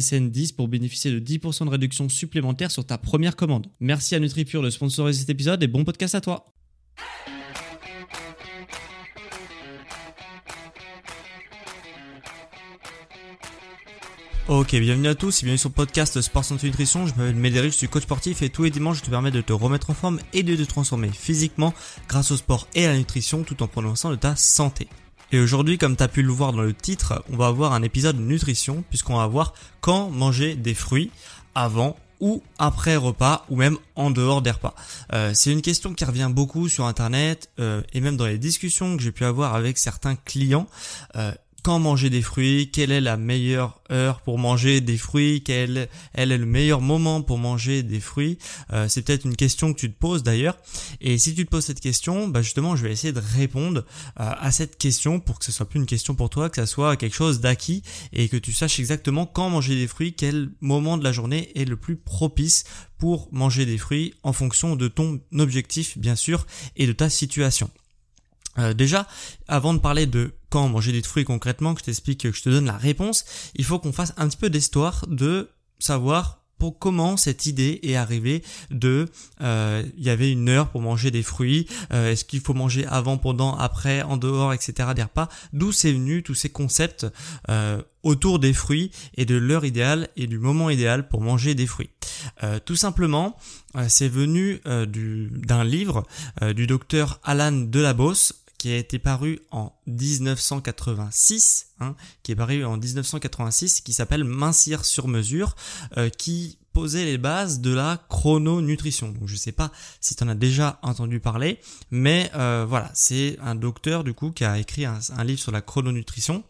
SSN 10 pour bénéficier de 10% de réduction supplémentaire sur ta première commande. Merci à NutriPure de sponsoriser cet épisode et bon podcast à toi. Ok, bienvenue à tous et bienvenue sur le podcast Sport Santé Nutrition. Je m'appelle Médéric, je suis coach sportif et tous les dimanches je te permets de te remettre en forme et de te transformer physiquement grâce au sport et à la nutrition tout en soin de ta santé. Et aujourd'hui, comme tu as pu le voir dans le titre, on va avoir un épisode de nutrition puisqu'on va voir quand manger des fruits avant ou après repas ou même en dehors des repas. Euh, c'est une question qui revient beaucoup sur internet euh, et même dans les discussions que j'ai pu avoir avec certains clients. Euh, quand manger des fruits, quelle est la meilleure heure pour manger des fruits, quel, est le meilleur moment pour manger des fruits. Euh, c'est peut-être une question que tu te poses d'ailleurs. Et si tu te poses cette question, bah justement, je vais essayer de répondre euh, à cette question pour que ce soit plus une question pour toi, que ça soit quelque chose d'acquis et que tu saches exactement quand manger des fruits, quel moment de la journée est le plus propice pour manger des fruits en fonction de ton objectif bien sûr et de ta situation. Euh, déjà, avant de parler de quand manger des fruits concrètement, que je t'explique, que je te donne la réponse, il faut qu'on fasse un petit peu d'histoire de savoir pour comment cette idée est arrivée de euh, il y avait une heure pour manger des fruits euh, est-ce qu'il faut manger avant pendant après en dehors etc des repas. D'où c'est venu tous ces concepts autour des fruits et de l'heure idéale et du moment idéal pour manger des fruits. Tout simplement c'est venu d'un livre du docteur Alan Delabos qui a été paru en 1986, hein, qui est paru en 1986, qui s'appelle Mincir sur mesure, euh, qui posait les bases de la chrononutrition. Je sais pas si tu en as déjà entendu parler, mais euh, voilà, c'est un docteur du coup qui a écrit un livre sur la chrononutrition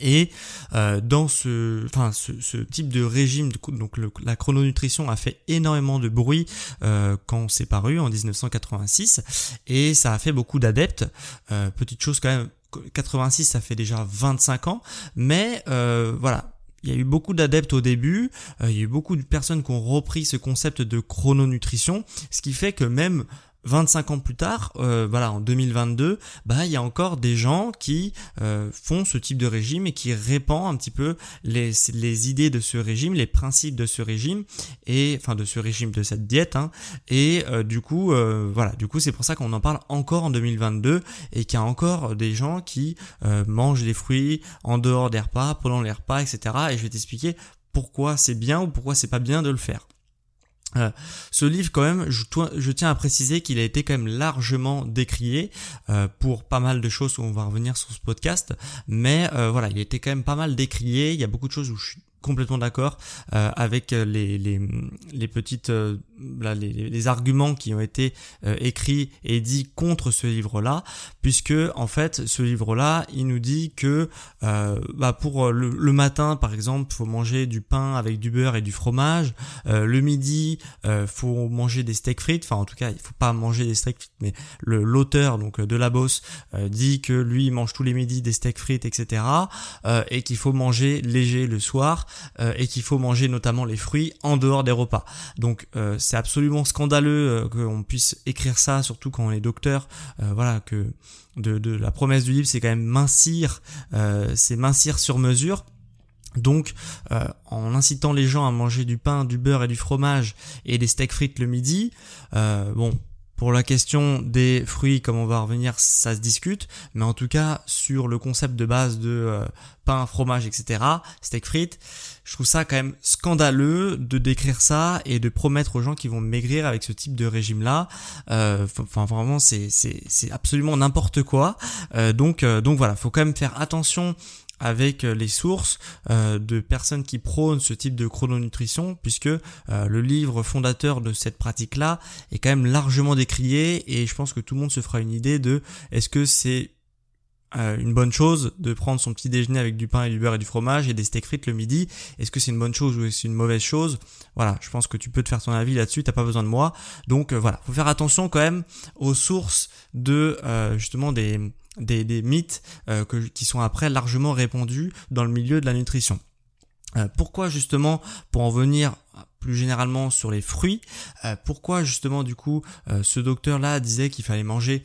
et euh, dans ce, enfin, ce, type de régime, donc la chrononutrition a fait énormément de bruit euh, quand c'est paru en 1986, et ça a fait beaucoup d'adeptes. Euh, petite chose quand même, 86 ça fait déjà 25 ans, mais voilà, il y a eu beaucoup d'adeptes au début, il y a eu beaucoup de personnes qui ont repris ce concept de chrononutrition, ce qui fait que même 25 ans plus tard, euh, voilà, en 2022, bah il y a encore des gens qui euh, font ce type de régime et qui répandent un petit peu les, les idées de ce régime, les principes de ce régime et enfin de ce régime de cette diète. Hein, et euh, du coup, voilà, du coup c'est pour ça qu'on en parle encore en 2022 et qu'il y a encore des gens qui mangent des fruits en dehors des repas, pendant les repas, etc. Et je vais t'expliquer pourquoi c'est bien ou pourquoi c'est pas bien de le faire. Euh, ce livre, quand même, je, tiens à préciser qu'il a été quand même largement décrié euh, pour pas mal de choses. On va revenir sur ce podcast, mais euh, voilà, il a été quand même pas mal décrié. Il y a beaucoup de choses où je suis complètement d'accord avec les, les, les petites les, les, arguments qui ont été euh, écrits et dits contre ce livre-là, puisque en fait ce livre-là, il nous dit que euh, bah pour le, matin, par exemple, faut manger du pain avec du beurre et du fromage. Euh, le midi, faut manger des steaks frites. Enfin, en tout cas, il faut pas manger des steaks frites, mais l'auteur donc de la Bosse dit que lui il mange tous les midis des steaks frites, etc. et qu'il faut manger léger le soir et qu'il faut manger notamment les fruits en dehors des repas. Donc c'est absolument scandaleux euh, qu'on puisse écrire ça, surtout quand on est docteur. Euh, voilà que de, la promesse du livre, c'est quand même mincir, euh, c'est mincir sur mesure. Donc, en incitant les gens à manger du pain, du beurre et du fromage et des steaks frites le midi, bon, Pour la question des fruits, comme on va revenir, ça se discute, mais en tout cas sur le concept de base de euh, pain, fromage, etc., steak frites, je trouve ça quand même scandaleux de décrire ça et de promettre aux gens qui vont maigrir avec ce type de régime-là. Euh, enfin vraiment, c'est absolument n'importe quoi. Euh, donc donc voilà, faut quand même faire attention avec euh, les sources euh, de personnes qui prônent ce type de chrononutrition puisque euh, le livre fondateur de cette pratique-là est quand même largement décrié et je pense que tout le monde se fera une idée de est-ce que c'est une bonne chose de prendre son petit déjeuner avec du pain et du beurre et du fromage et des steaks frites le midi? Est-ce que c'est une bonne chose ou c'est une mauvaise chose? Voilà, je pense que tu peux te faire ton avis là-dessus, t'as pas besoin de moi. Donc voilà, faut faire attention quand même aux sources de justement des des, mythes euh, qui sont après largement répandus dans le milieu de la nutrition. Euh, pourquoi justement, pour en venir plus généralement sur les fruits, euh, pourquoi justement du coup ce docteur là disait qu'il fallait manger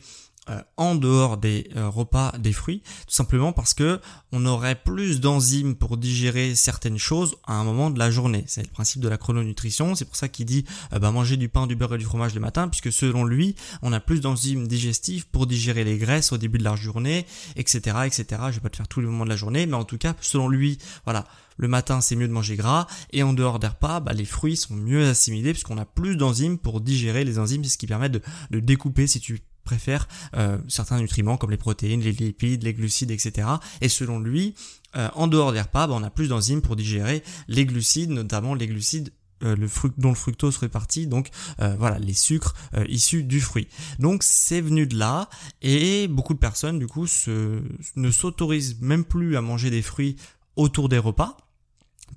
en dehors des euh, repas des fruits, tout simplement parce que on aurait plus d'enzymes pour digérer certaines choses à un moment de la journée. C'est le principe de la chrononutrition, c'est pour ça qu'il dit euh, bah, manger du pain, du beurre et du fromage le matin, puisque selon lui, on a plus d'enzymes digestives pour digérer les graisses au début de la journée, etc., etc. Je vais pas te faire tous les moments de la journée, mais en tout cas, selon lui, voilà, le matin c'est mieux de manger gras et en dehors des repas bah, les fruits sont mieux assimilés puisqu'on a plus d'enzymes pour digérer les enzymes c'est ce qui permet de, de découper si tu préfère euh, certains nutriments comme les protéines, les lipides, les glucides, etc. Et selon lui, euh, en dehors des repas, bah, on a plus d'enzymes pour digérer les glucides, notamment les glucides euh, le dont le fructose fait donc voilà les sucres issus du fruit. Donc c'est venu de là et beaucoup de personnes du coup ne s'autorisent même plus à manger des fruits autour des repas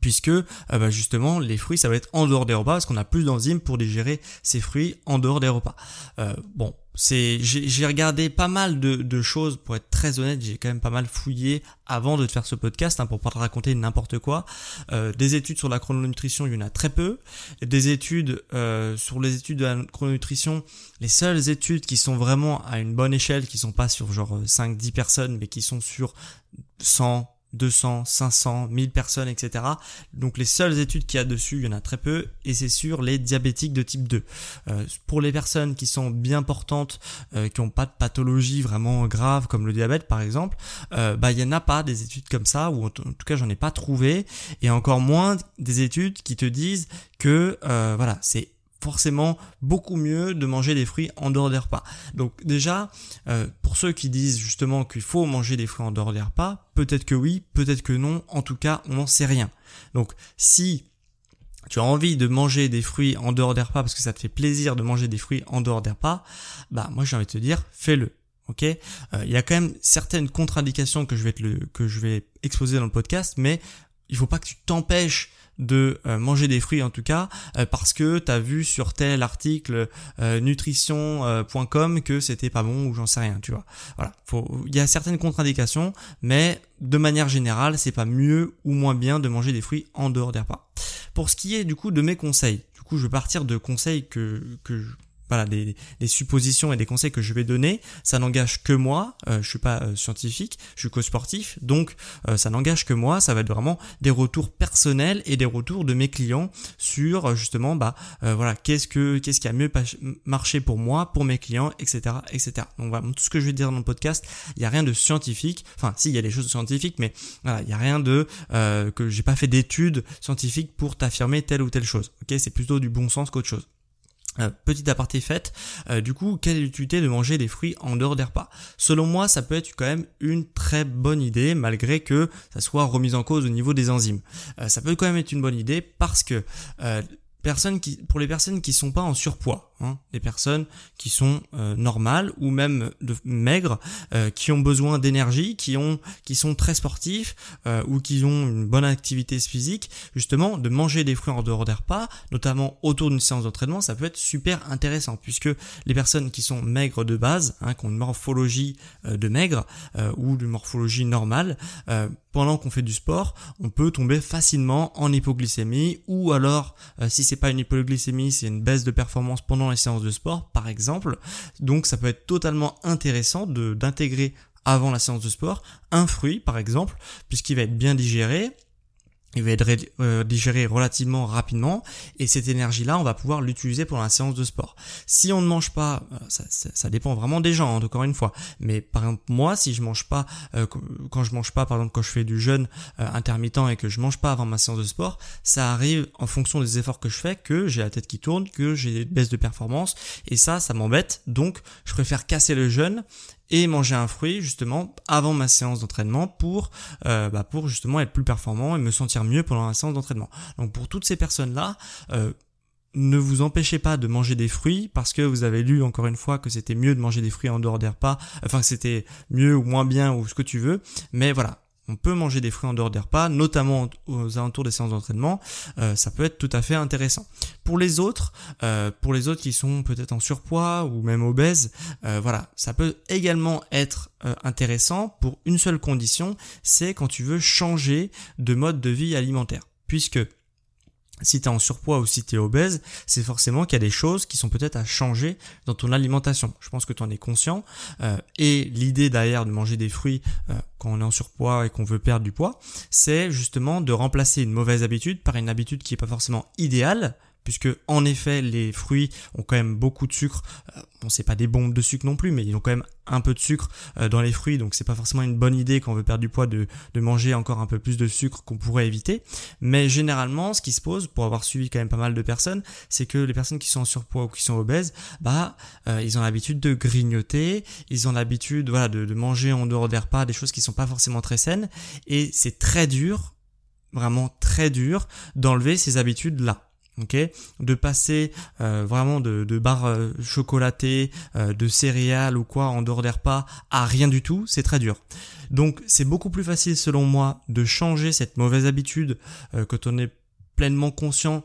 puisque bah, justement les fruits ça va être en dehors des repas parce qu'on a plus d'enzymes pour digérer ces fruits en dehors des repas. bon, c'est j'ai regardé pas mal de, choses pour être très honnête j'ai quand même pas mal fouillé avant de te faire ce podcast hein, pour pas te raconter n'importe quoi euh, des études sur la chrononutrition il y en a très peu des études euh, sur les études de la chrononutrition les seules études qui sont vraiment à une bonne échelle qui sont pas sur genre 5 10 personnes mais qui sont sur 100 200, 500, 1000 personnes, etc. Donc les seules études qu'il y a dessus, il y en a très peu, et c'est sur les diabétiques de type 2. Euh, pour les personnes qui sont bien portantes, euh, qui n'ont pas de pathologie vraiment grave, comme le diabète par exemple, euh, bah il y en a pas des études comme ça, ou en tout cas j'en ai pas trouvé, et encore moins des études qui te disent que voilà c'est forcément beaucoup mieux de manger des fruits en dehors des repas. Donc déjà, euh, pour ceux qui disent justement qu'il faut manger des fruits en dehors des repas, peut-être que oui, peut-être que non, en tout cas, on n'en sait rien. Donc si tu as envie de manger des fruits en dehors des repas parce que ça te fait plaisir de manger des fruits en dehors des repas, bah moi j'ai envie de te dire, fais-le. Ok, euh, il y a quand même certaines contre-indications que je vais que je vais exposer dans le podcast, mais il faut pas que tu t'empêches de euh, manger des fruits en tout cas euh, parce que tu as vu sur tel article euh, nutrition.com que c'était pas bon ou j'en sais rien, tu vois. Voilà, il y a certaines contre-indications mais de manière générale, c'est pas mieux ou moins bien de manger des fruits en dehors des repas. Pour ce qui est du coup de mes conseils, du coup, je vais partir de conseils que que voilà, des, suppositions et des conseils que je vais donner, ça n'engage que moi. Euh, je suis pas euh, scientifique, je suis co-sportif, donc euh, ça n'engage que moi. Ça va être vraiment des retours personnels et des retours de mes clients sur euh, justement, bah voilà, qu'est-ce que qu'est-ce qui a mieux marché pour moi, pour mes clients, etc., etc. Donc voilà, tout ce que je vais dire dans le podcast, il y a rien de scientifique. Enfin, si, il y a des choses scientifiques, mais voilà, il y a rien de que j'ai pas fait d'études scientifiques pour t'affirmer telle ou telle chose. Ok, c'est plutôt du bon sens qu'autre chose. Euh, petit aparté fait, euh, du coup, quelle est l'utilité de manger des fruits en dehors des repas? Selon moi, ça peut être quand même une très bonne idée, malgré que ça soit remis en cause au niveau des enzymes. Euh, ça peut quand même être une bonne idée parce que personnes qui, pour les personnes qui sont pas en surpoids, hein, les personnes qui sont euh, normales ou même maigres, euh, qui ont besoin d'énergie, qui sont très sportifs euh, ou qui ont une bonne activité physique, justement, de manger des fruits en dehors des repas, notamment autour d'une séance d'entraînement, ça peut être super intéressant puisque les personnes qui sont maigres de base, hein, qui ont une morphologie de maigre ou une morphologie normale, pendant qu'on fait du sport, on peut tomber facilement en hypoglycémie ou alors si c'est c'est pas une hypoglycémie, c'est une baisse de performance pendant les séances de sport, par exemple. Donc ça peut être totalement intéressant d'intégrer avant la séance de sport un fruit, par exemple, puisqu'il va être bien digéré, il va être euh, digéré relativement rapidement. Et cette énergie là on va pouvoir l'utiliser pendant la séance de sport. Si on ne mange pas euh, ça, ça, dépend vraiment des gens hein, encore une fois. Mais par exemple moi si je mange pas euh, quand je mange pas par exemple quand je fais du jeûne intermittent et que je mange pas avant ma séance de sport ça arrive en fonction des efforts que je fais que j'ai la tête qui tourne que j'ai des baisses de performance. Et ça ça m'embête. Donc je préfère casser le jeûne et manger un fruit justement avant ma séance d'entraînement pour euh, bah pour justement être plus performant et me sentir mieux pendant la séance d'entraînement. Donc pour toutes ces personnes là, euh, ne vous empêchez pas de manger des fruits parce que vous avez lu encore une fois que c'était mieux de manger des fruits en dehors des repas, enfin que c'était mieux ou moins bien ou ce que tu veux, mais voilà, on peut manger des fruits en dehors des repas, notamment aux alentours des séances d'entraînement. Euh, ça peut être tout à fait intéressant. Pour les autres, euh, pour les autres qui sont peut-être en surpoids ou même obèses, euh, voilà, ça peut également être intéressant pour une seule condition, c'est quand tu veux changer de mode de vie alimentaire, puisque si tu es en surpoids ou si tu es obèse, c'est forcément qu'il y a des choses qui sont peut-être à changer dans ton alimentation. Je pense que tu en es conscient. Euh, et l'idée derrière de manger des fruits euh, quand on est en surpoids et qu'on veut perdre du poids, c'est justement de remplacer une mauvaise habitude par une habitude qui n'est pas forcément idéale, puisque en effet les fruits ont quand même beaucoup de sucre. Euh, bon, c'est pas des bombes de sucre non plus, mais ils ont quand même un peu de sucre euh, dans les fruits, donc c'est pas forcément une bonne idée quand on veut perdre du poids de, manger encore un peu plus de sucre qu'on pourrait éviter. Mais généralement, ce qui se pose, pour avoir suivi quand même pas mal de personnes, c'est que les personnes qui sont en surpoids ou qui sont obèses, bah euh, ils ont l'habitude de grignoter, ils ont l'habitude voilà de, de manger en dehors des repas des choses qui sont pas forcément très saines, et c'est très dur, vraiment très dur d'enlever ces habitudes là ok de passer euh, vraiment de, de barres euh, chocolatées euh, de céréales ou quoi en dehors des repas à rien du tout c'est très dur. Donc c'est beaucoup plus facile selon moi de changer cette mauvaise habitude quand on est pleinement conscient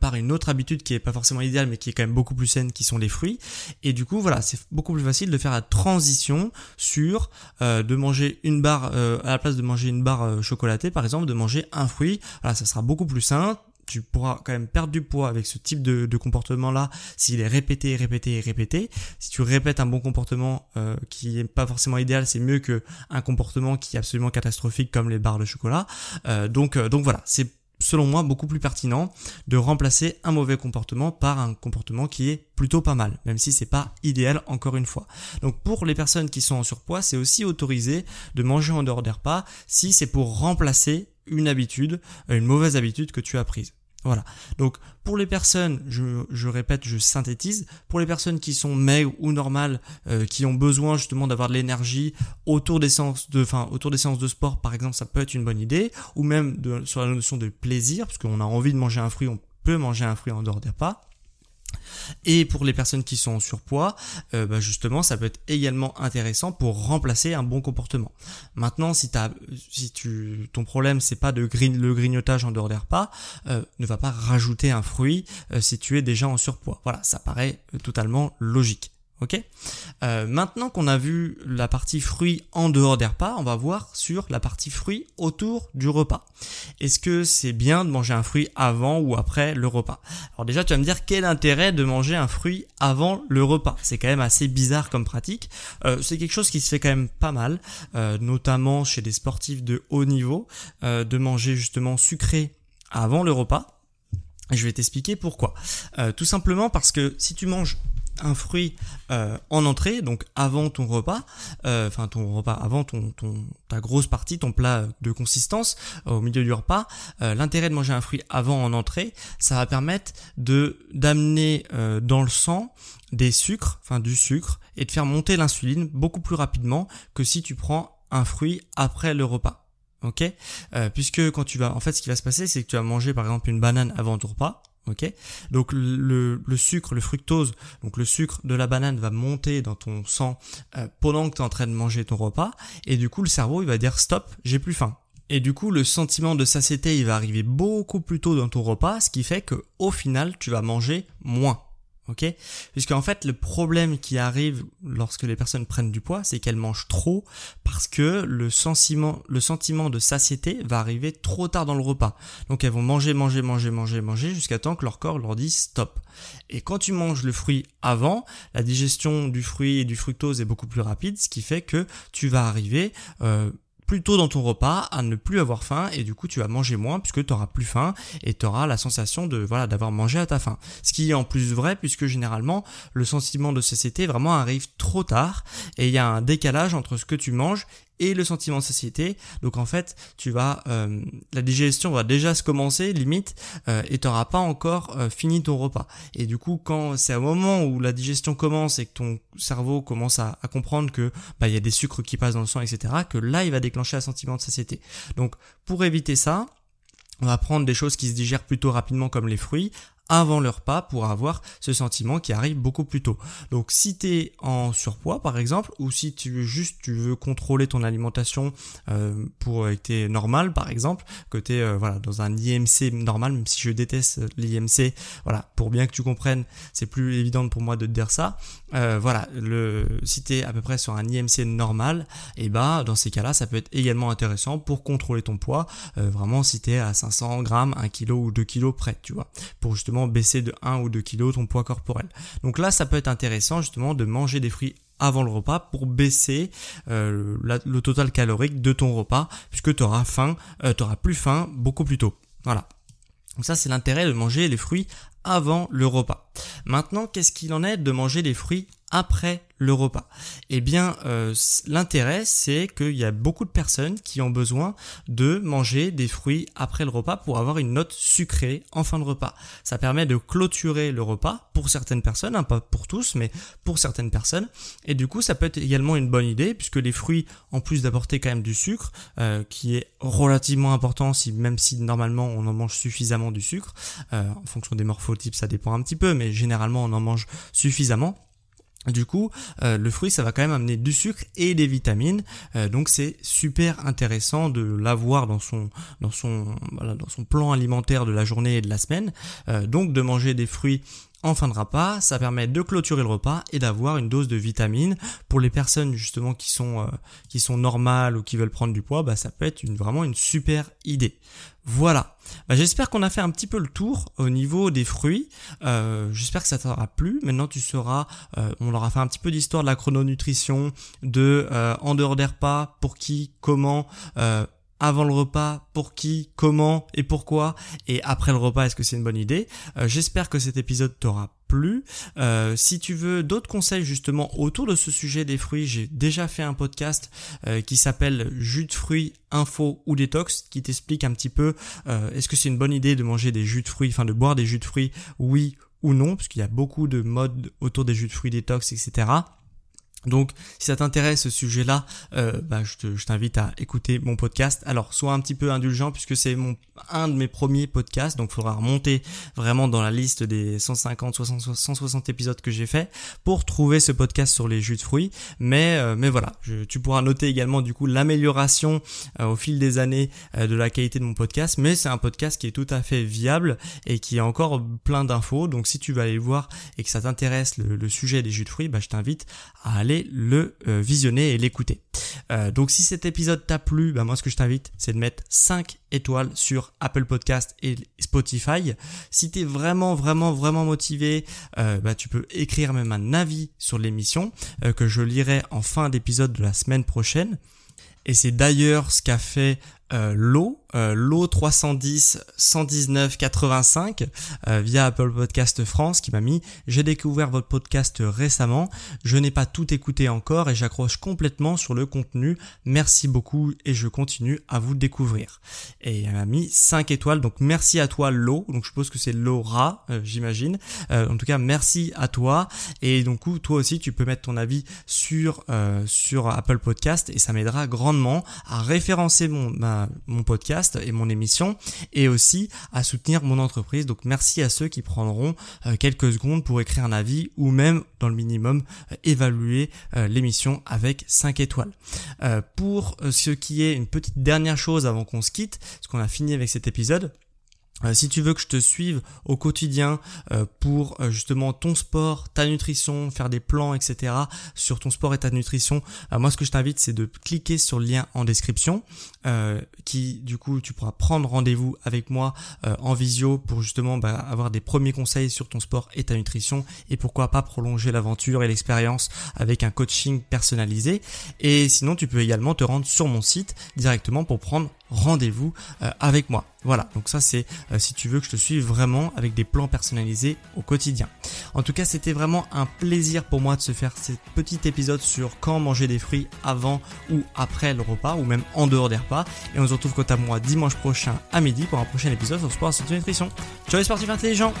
par une autre habitude qui est pas forcément idéale mais qui est quand même beaucoup plus saine qui sont les fruits. Et du coup voilà c'est beaucoup plus facile de faire la transition sur de manger une barre à la place de manger une barre chocolatée par exemple de manger un fruit. Voilà ça sera beaucoup plus sain tu pourras quand même perdre du poids avec ce type de, comportement-là s'il est répété, répété et répété. Si tu répètes un bon comportement euh, qui est pas forcément idéal, c'est mieux que un comportement qui est absolument catastrophique comme les barres de chocolat. Euh, donc, euh, donc voilà, c'est selon moi beaucoup plus pertinent de remplacer un mauvais comportement par un comportement qui est plutôt pas mal, même si c'est pas idéal encore une fois. Donc pour les personnes qui sont en surpoids, c'est aussi autorisé de manger en dehors des repas si c'est pour remplacer une habitude, une mauvaise habitude que tu as prise. Voilà. Donc pour les personnes, je, répète, je synthétise, pour les personnes qui sont maigres ou normales, euh, qui ont besoin justement d'avoir de l'énergie autour des séances de, enfin autour des séances de sport, par exemple, ça peut être une bonne idée, ou même de, sur la notion de plaisir, parce qu'on a envie de manger un fruit, on peut manger un fruit en dehors des repas. Et pour les personnes qui sont en surpoids, euh, bah, justement, ça peut être également intéressant pour remplacer un bon comportement. Maintenant, si, tu, ton problème c'est pas de le grignotage en dehors des repas, euh, ne va pas rajouter un fruit euh, si tu es déjà en surpoids. Voilà, ça paraît totalement logique. Euh, Maintenant qu'on a vu la partie fruits en dehors des repas, on va voir sur la partie fruits autour du repas. Est-ce que c'est bien de manger un fruit avant ou après le repas? Alors déjà, tu vas me dire quel intérêt de manger un fruit avant le repas? C'est quand même assez bizarre comme pratique. Euh, c'est quelque chose qui se fait quand même pas mal, euh, notamment chez des sportifs de haut niveau, de manger justement sucré avant le repas. Je vais t'expliquer pourquoi. tout simplement parce que si tu manges un fruit euh, en entrée, donc avant ton repas, euh, enfin ton repas, avant ton, ta grosse partie, ton plat de consistance au milieu du repas, euh, l'intérêt de manger un fruit avant en entrée, ça va permettre de d'amener dans le sang des sucres, enfin du sucre, et de faire monter l'insuline beaucoup plus rapidement que si tu prends un fruit après le repas. Ok? Puisque quand tu vas, en fait, ce qui va se passer, c'est que tu vas manger par exemple une banane avant ton repas Ok, donc le, sucre, le fructose, donc le sucre de la banane va monter dans ton sang euh, pendant que tu es en train de manger ton repas, et du coup le cerveau il va dire stop, j'ai plus faim. Et du coup le sentiment de satiété il va arriver beaucoup plus tôt dans ton repas, ce qui fait que au final tu vas manger moins ok? Puisqu'en fait, le problème qui arrive lorsque les personnes prennent du poids, c'est qu'elles mangent trop parce que le sentiment, le sentiment de satiété va arriver trop tard dans le repas. Donc elles vont manger, manger, manger, manger, manger jusqu'à temps que leur corps leur dise stop. Et quand tu manges le fruit avant, la digestion du fruit et du fructose est beaucoup plus rapide, ce qui fait que tu vas arriver euh, plus tôt dans ton repas à ne plus avoir faim et du coup tu vas manger moins puisque tu auras plus faim et tu auras la sensation de voilà d'avoir mangé à ta faim. Ce qui est en plus vrai puisque généralement le sentiment de satiété vraiment arrive trop tard et il y a un décalage entre ce que tu manges et le sentiment de satiété. Donc en fait, tu vas euh, la digestion va déjà se commencer limite euh, et tu n'auras pas encore euh, fini ton repas. Et du coup, quand c'est au moment où la digestion commence et que ton cerveau commence à, comprendre que bah il y a des sucres qui passent dans le sang, etc., que là il va déclencher un sentiment de satiété. Donc pour éviter ça, on va prendre des choses qui se digèrent plutôt rapidement comme les fruits, avant leur repas pour avoir ce sentiment qui arrive beaucoup plus tôt. Donc si tu es en surpoids par exemple ou si tu juste tu veux contrôler ton alimentation euh, pour que tu normal par exemple, que tu es euh, voilà dans un IMC normal même si je déteste l'IMC, voilà, pour bien que tu comprennes, c'est plus évident pour moi de te dire ça. Euh, voilà, le si tu es à peu près sur un IMC normal, et eh bah ben, dans ces cas-là, ça peut être également intéressant pour contrôler ton poids, vraiment si tu es à 500 grammes, 1 kg ou 2 kg près, tu vois, pour justement baisser de 1 ou 2 kg ton poids corporel. Donc là, ça peut être intéressant justement de manger des fruits avant le repas pour baisser euh, le total calorique de ton repas puisque tu auras faim, euh, tu auras plus faim beaucoup plus tôt. Voilà. Donc ça c'est l'intérêt de manger les fruits avant le repas. Maintenant, qu'est-ce qu'il en est de manger des fruits après le repas Eh bien, euh, l'intérêt, c'est qu'il y a beaucoup de personnes qui ont besoin de manger des fruits après le repas pour avoir une note sucrée en fin de repas. Ça permet de clôturer le repas pour certaines personnes, hein, pas pour tous, mais pour certaines personnes. Et du coup, ça peut être également une bonne idée puisque les fruits, en plus d'apporter quand même du sucre, euh, qui est relativement important, si même si normalement on en mange suffisamment du sucre, euh, en fonction des morphotypes, ça dépend un petit peu, mais généralement on en mange suffisamment. Du coup, euh, le fruit, ça va quand même amener du sucre et des vitamines, euh, donc c'est super intéressant de l'avoir dans son dans son dans son plan alimentaire de la journée et de la semaine. Euh, donc de manger des fruits en fin de repas, ça permet de clôturer le repas et d'avoir une dose de vitamines. Pour les personnes justement qui sont qui sont normales ou qui veulent prendre du poids, bah ça peut être une, vraiment une super idée. Voilà. Bah, j'espère qu'on a fait un petit peu le tour au niveau des fruits. Euh, j'espère que ça t'aura plu. Maintenant, tu sauras, euh, on leur a fait un petit peu d'histoire de la chrononutrition, de euh, en dehors des repas, pour qui, comment avant le repas, pour qui, comment et pourquoi, et après le repas, est-ce que c'est une bonne idée? Euh, j'espère que cet épisode t'aura plu. Euh, si tu veux d'autres conseils justement autour de ce sujet des fruits, j'ai déjà fait un podcast euh, qui s'appelle Jus de fruits, info ou détox, qui t'explique un petit peu est-ce que c'est une bonne idée de manger des jus de fruits, enfin de boire des jus de fruits, oui ou non, parce qu'il y a beaucoup de modes autour des jus de fruits détox, etc. Donc, si ça t'intéresse ce sujet-là, euh, bah, je t'invite à écouter mon podcast. Alors, sois un petit peu indulgent puisque c'est un de mes premiers podcasts, donc il faudra remonter vraiment dans la liste des 150, 160 épisodes que j'ai fait pour trouver ce podcast sur les jus de fruits. Mais, euh, mais voilà, tu pourras noter également du coup l'amélioration euh, au fil des années de la qualité de mon podcast. Mais c'est un podcast qui est tout à fait viable et qui a encore plein d'infos. Donc, si tu vas aller voir et que ça t'intéresse le, le, sujet des jus de fruits, bah, je t'invite à aller le euh, visionner et l'écouter. Euh, donc si cet épisode t'a plu, bah moi ce que je t'invite c'est de mettre 5 étoiles sur Apple Podcast et Spotify. Si t'es vraiment vraiment vraiment motivé, euh, bah tu peux écrire même un avis sur l'émission que je lirai en fin d'épisode de la semaine prochaine. Et c'est d'ailleurs ce qu'a fait euh, l'eau, euh, l'eau 310 119 85 via Apple Podcast France qui m'a mis j'ai découvert votre podcast récemment, je n'ai pas tout écouté encore et j'accroche complètement sur le contenu. Merci beaucoup et je continue à vous découvrir. Et elle m'a mis 5 étoiles donc merci à toi l'eau. Donc je suppose que c'est Laura, euh, j'imagine. Euh, en tout cas, merci à toi et donc toi aussi tu peux mettre ton avis sur sur Apple Podcast et ça m'aidera grandement à référencer mon mon podcast et mon émission et aussi à soutenir mon entreprise. Donc merci à ceux qui prendront euh, quelques secondes pour écrire un avis ou même dans le minimum euh, évaluer euh, l'émission avec 5 étoiles. pour ce qui est une petite dernière chose avant qu'on se quitte, parce qu'on a fini avec cet épisode, si tu veux que je te suive au quotidien euh, pour euh, justement ton sport, ta nutrition, faire des plans, etc. sur ton sport et ta nutrition, moi ce que je t'invite c'est de cliquer sur le lien en description qui du coup tu pourras prendre rendez-vous avec moi en visio pour justement bah, avoir des premiers conseils sur ton sport et ta nutrition et pourquoi pas prolonger l'aventure et l'expérience avec un coaching personnalisé. Et sinon tu peux également te rendre sur mon site directement pour prendre rendez-vous avec moi. Voilà, donc ça c'est euh, si tu veux que je te suive vraiment avec des plans personnalisés au quotidien. En tout cas, c'était vraiment un plaisir pour moi de se faire ce petit épisode sur quand manger des fruits avant ou après le repas ou même en dehors des repas. Et on se retrouve quant à moi dimanche prochain à midi pour un prochain épisode sur Sport Santé Nutrition. Ciao les sportifs intelligents